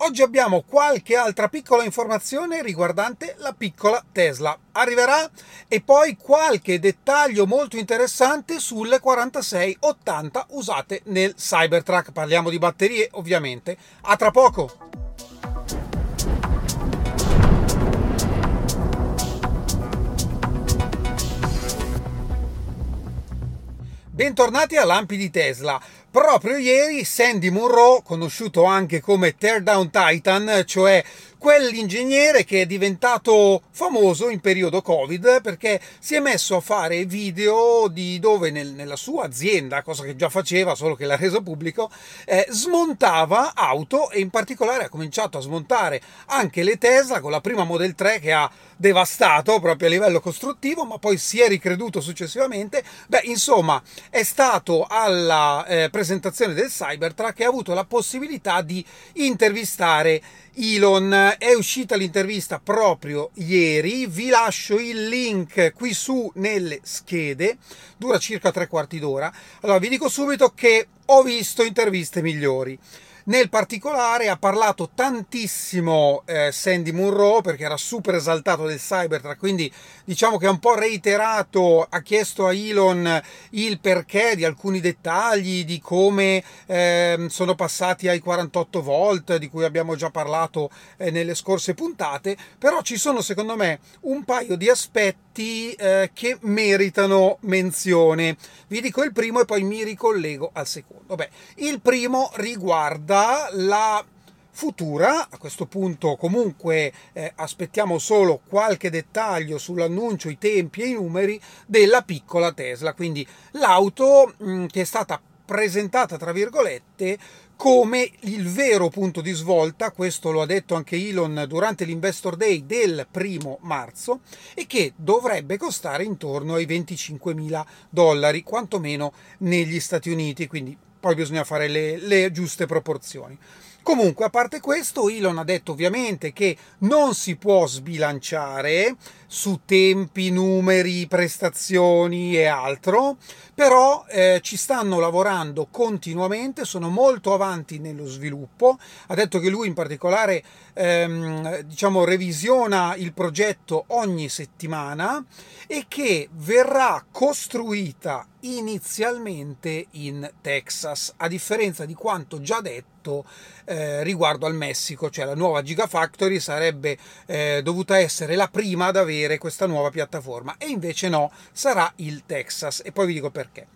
Oggi abbiamo qualche altra piccola informazione riguardante la piccola Tesla. Arriverà e poi qualche dettaglio molto interessante sulle 4680 usate nel Cybertruck. Parliamo di batterie, ovviamente. A tra poco! Bentornati a Lampi di Tesla. Proprio ieri Sandy Munro, conosciuto anche come Teardown Titan, cioè quell'ingegnere che è diventato famoso in periodo Covid perché si è messo a fare video di dove nel, nella sua azienda, cosa che già faceva, solo che l'ha reso pubblico, eh, smontava auto e in particolare ha cominciato a smontare anche le Tesla con la prima Model 3 che ha devastato proprio a livello costruttivo, ma poi si è ricreduto successivamente. Beh, insomma, è stato alla eh, presentazione del Cybertruck e ha avuto la possibilità di intervistare Elon. È uscita l'intervista proprio ieri, vi lascio il link qui su nelle schede, dura circa tre quarti d'ora. Allora vi dico subito che ho visto interviste migliori. Nel particolare ha parlato tantissimo eh, Sandy Munro perché era super esaltato del Cybertruck, quindi diciamo che ha un po' reiterato, ha chiesto a Elon il perché di alcuni dettagli, di come eh, sono passati ai 48 volt, di cui abbiamo già parlato eh, nelle scorse puntate, però ci sono secondo me un paio di aspetti eh, che meritano menzione. Vi dico il primo e poi mi ricollego al secondo. Beh, il primo riguarda la futura. A questo punto comunque eh, aspettiamo solo qualche dettaglio sull'annuncio, i tempi e i numeri della piccola Tesla, quindi l'auto mh, mm, che è stata presentata tra virgolette come il vero punto di svolta, questo lo ha detto anche Elon durante l'Investor Day del primo marzo, e che dovrebbe costare intorno ai 25 mila dollari, quantomeno negli Stati Uniti, quindi poi bisogna fare le, le giuste proporzioni. Comunque, a parte questo, Elon ha detto ovviamente che non si può sbilanciare su tempi, numeri, prestazioni e altro, però eh, ci stanno lavorando continuamente, sono molto avanti nello sviluppo. Ha detto che lui in particolare ehm, diciamo revisiona il progetto ogni settimana e che verrà costruita inizialmente in Texas, a differenza di quanto già detto eh, riguardo al Messico, cioè la nuova Gigafactory sarebbe eh, dovuta essere la prima ad avere questa nuova piattaforma e invece no, sarà il Texas e poi vi dico perché.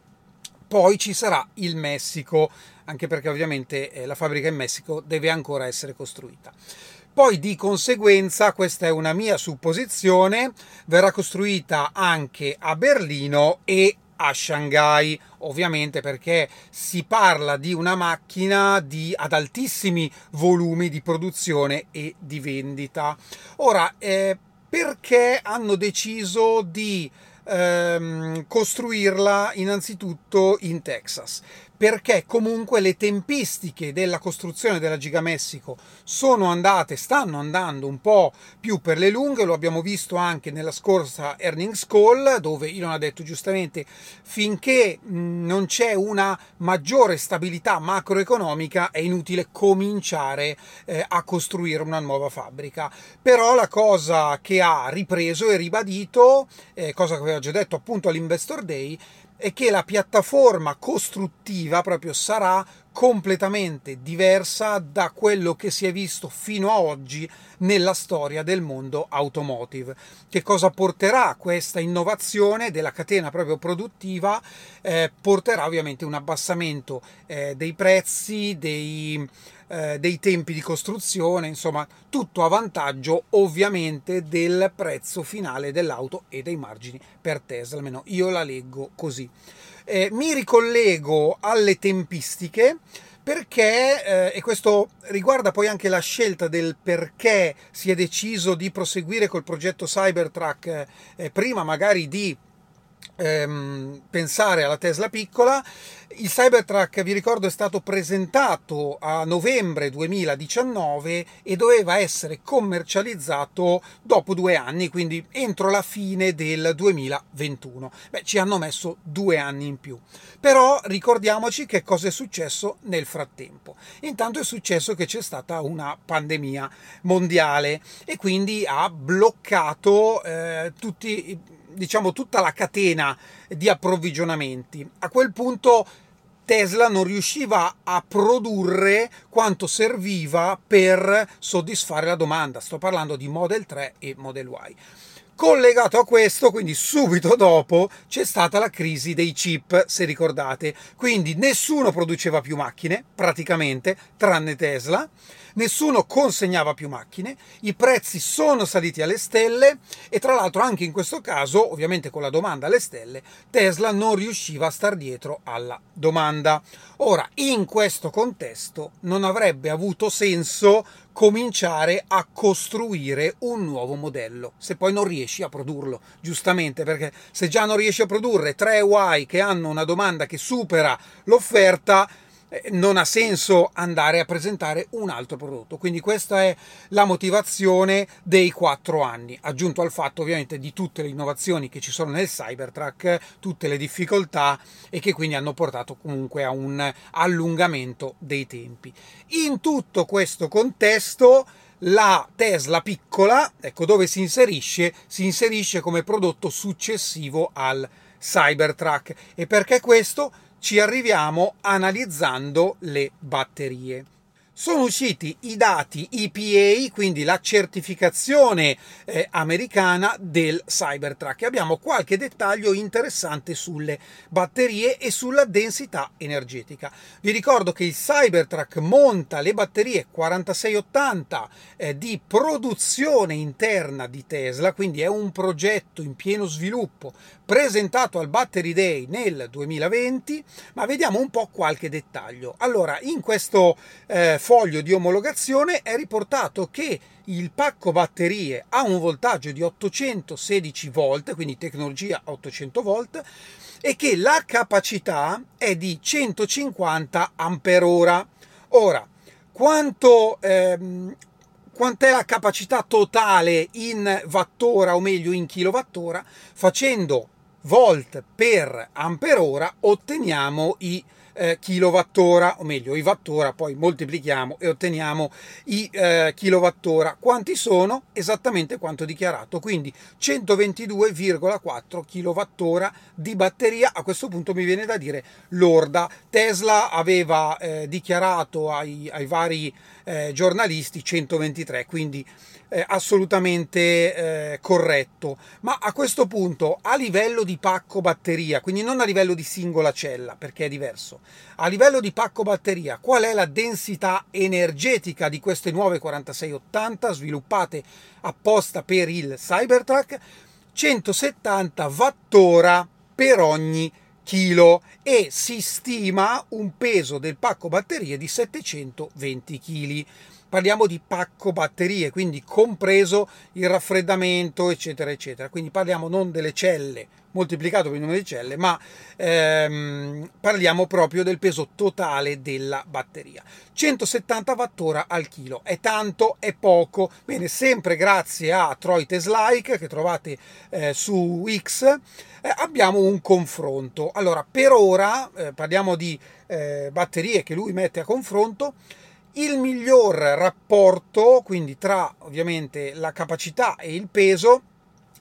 Poi ci sarà il Messico, anche perché ovviamente eh, la fabbrica in Messico deve ancora essere costruita. Poi di conseguenza, questa è una mia supposizione, verrà costruita anche a Berlino e a Shanghai, ovviamente perché si parla di una macchina di, ad altissimi volumi di produzione e di vendita. Ora, eh, perché hanno deciso di ehm, costruirla innanzitutto in Texas? Perché comunque le tempistiche della costruzione della Gigamessico sono andate, stanno andando un po' più per le lunghe, lo abbiamo visto anche nella scorsa earnings call, dove Elon ha detto giustamente finché non c'è una maggiore stabilità macroeconomica è inutile cominciare eh, a costruire una nuova fabbrica. Però la cosa che ha ripreso e ribadito, eh, cosa che aveva già detto appunto all'Investor Day, è che la piattaforma costruttiva proprio sarà completamente diversa da quello che si è visto fino a oggi nella storia del mondo automotive. Che cosa porterà questa innovazione della catena proprio produttiva? Eh, porterà ovviamente un abbassamento eh, dei prezzi, dei, eh, dei tempi di costruzione, insomma tutto a vantaggio ovviamente del prezzo finale dell'auto e dei margini per Tesla, almeno io la leggo così. Eh, mi ricollego alle tempistiche perché, eh, e questo riguarda poi anche la scelta del perché si è deciso di proseguire col progetto Cybertruck eh, prima magari di ehm, pensare alla Tesla piccola. Il Cybertruck, vi ricordo, è stato presentato a novembre 2019 e doveva essere commercializzato dopo due anni, quindi entro la fine del 2021. Beh, ci hanno messo due anni in più. Però ricordiamoci che cosa è successo nel frattempo. Intanto è successo che c'è stata una pandemia mondiale e quindi ha bloccato eh, tutti diciamo tutta la catena di approvvigionamenti. A quel punto Tesla non riusciva a produrre quanto serviva per soddisfare la domanda. Sto parlando di Model 3 e Model Y. Collegato a questo, quindi subito dopo, c'è stata la crisi dei chip, se ricordate. Quindi nessuno produceva più macchine, praticamente, tranne Tesla nessuno consegnava più macchine, i prezzi sono saliti alle stelle e tra l'altro anche in questo caso, ovviamente con la domanda alle stelle, Tesla non riusciva a star dietro alla domanda. Ora, in questo contesto non avrebbe avuto senso cominciare a costruire un nuovo modello, se poi non riesci a produrlo, giustamente, perché se già non riesci a produrre tre Y che hanno una domanda che supera l'offerta, non ha senso andare a presentare un altro prodotto. Quindi questa è la motivazione dei quattro anni, aggiunto al fatto ovviamente di tutte le innovazioni che ci sono nel Cybertruck, tutte le difficoltà e che quindi hanno portato comunque a un allungamento dei tempi. In tutto questo contesto la Tesla piccola, ecco dove si inserisce, si inserisce come prodotto successivo al Cybertruck. E perché questo? ci arriviamo analizzando le batterie sono usciti i dati EPA, quindi la certificazione eh, americana del Cybertruck. Abbiamo qualche dettaglio interessante sulle batterie e sulla densità energetica. Vi ricordo che il Cybertruck monta le batterie 4680 eh, di produzione interna di Tesla, quindi è un progetto in pieno sviluppo presentato al Battery Day nel 2020, ma vediamo un po' qualche dettaglio. Allora, in questo eh, foglio di omologazione è riportato che il pacco batterie ha un voltaggio di 816 volt, quindi tecnologia 800 volt, e che la capacità è di 150 ampere Ora, quanto ehm, quant'è la capacità totale in wattora o meglio in kilowattora facendo volt per ampere ora otteniamo i eh, kilowattora, o meglio i wattora, poi moltiplichiamo e otteniamo i eh, kilowattora. Quanti sono? Esattamente quanto dichiarato, quindi 122,4 kilowattora di batteria. A questo punto mi viene da dire lorda. Tesla aveva eh, dichiarato ai, ai vari eh, giornalisti 123, quindi eh, assolutamente eh, corretto. Ma a questo punto, a livello di pacco batteria, quindi non a livello di singola cella, perché è diverso, a livello di pacco batteria, qual è la densità energetica di queste nuove 4680 sviluppate apposta per il Cybertruck? 170 wattora per ogni kg e si stima un peso del pacco batterie di 720 kg. Parliamo di pacco batterie, quindi compreso il raffreddamento, eccetera, eccetera. Quindi parliamo non delle celle moltiplicato per il numero di celle, ma ehm, parliamo proprio del peso totale della batteria. 170 wattora al chilo, è tanto, è poco. Bene, sempre grazie a Troy Teslike che trovate eh, su X, eh, abbiamo un confronto. Allora, per ora eh, parliamo di eh, batterie che lui mette a confronto. Il miglior rapporto, quindi tra ovviamente la capacità e il peso,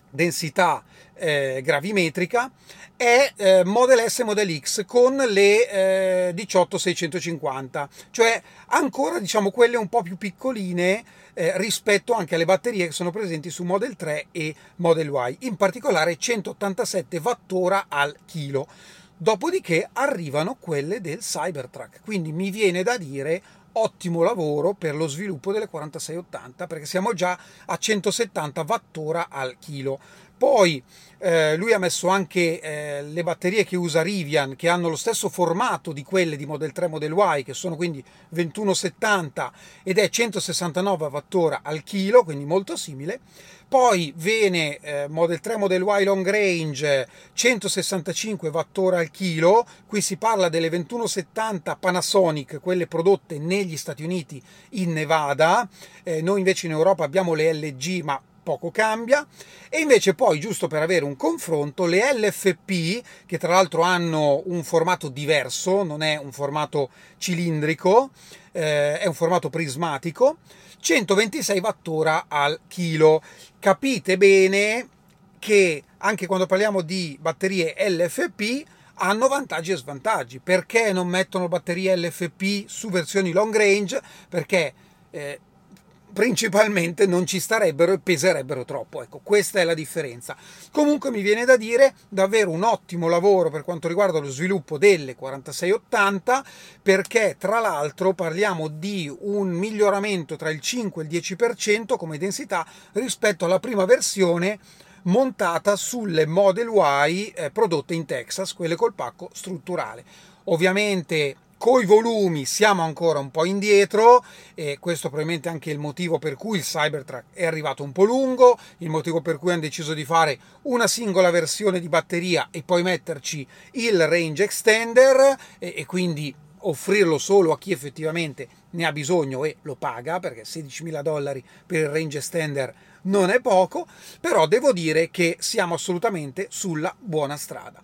densità eh, gravimetrica è eh, Model S e Model X con le eh, 18650, cioè ancora diciamo quelle un po' più piccoline eh, rispetto anche alle batterie che sono presenti su Model 3 e Model Y, in particolare 187 wattora al chilo. Dopodiché arrivano quelle del Cybertruck, quindi mi viene da dire ottimo lavoro per lo sviluppo delle 4680 perché siamo già a 170 wattora al chilo Poi eh, lui ha messo anche eh, le batterie che usa Rivian, che hanno lo stesso formato di quelle di Model 3 Model Y, che sono quindi 2170 ed è 169 Wh al chilo, quindi molto simile. Poi viene eh, Model 3 Model Y Long Range 165 Wh al chilo, qui si parla delle 2170 Panasonic, quelle prodotte negli Stati Uniti in Nevada, eh, noi invece in Europa abbiamo le LG ma poco cambia. E invece poi giusto per avere un confronto le LFP che tra l'altro hanno un formato diverso non è un formato cilindrico eh, è un formato prismatico 126 wattora al chilo. Capite bene che anche quando parliamo di batterie LFP hanno vantaggi e svantaggi. Perché non mettono batterie LFP su versioni long range? Perché eh, principalmente non ci starebbero e peserebbero troppo. Ecco, questa è la differenza. Comunque mi viene da dire davvero un ottimo lavoro per quanto riguarda lo sviluppo delle 4680 perché tra l'altro parliamo di un miglioramento tra il 5 e il 10% come densità rispetto alla prima versione montata sulle Model Y eh, prodotte in Texas, quelle col pacco strutturale. Ovviamente Coi volumi siamo ancora un po' indietro e questo probabilmente è anche il motivo per cui il Cybertruck è arrivato un po' lungo, il motivo per cui hanno deciso di fare una singola versione di batteria e poi metterci il range extender e, e quindi offrirlo solo a chi effettivamente ne ha bisogno e lo paga, perché 16.000 dollari per il range extender non è poco, però devo dire che siamo assolutamente sulla buona strada.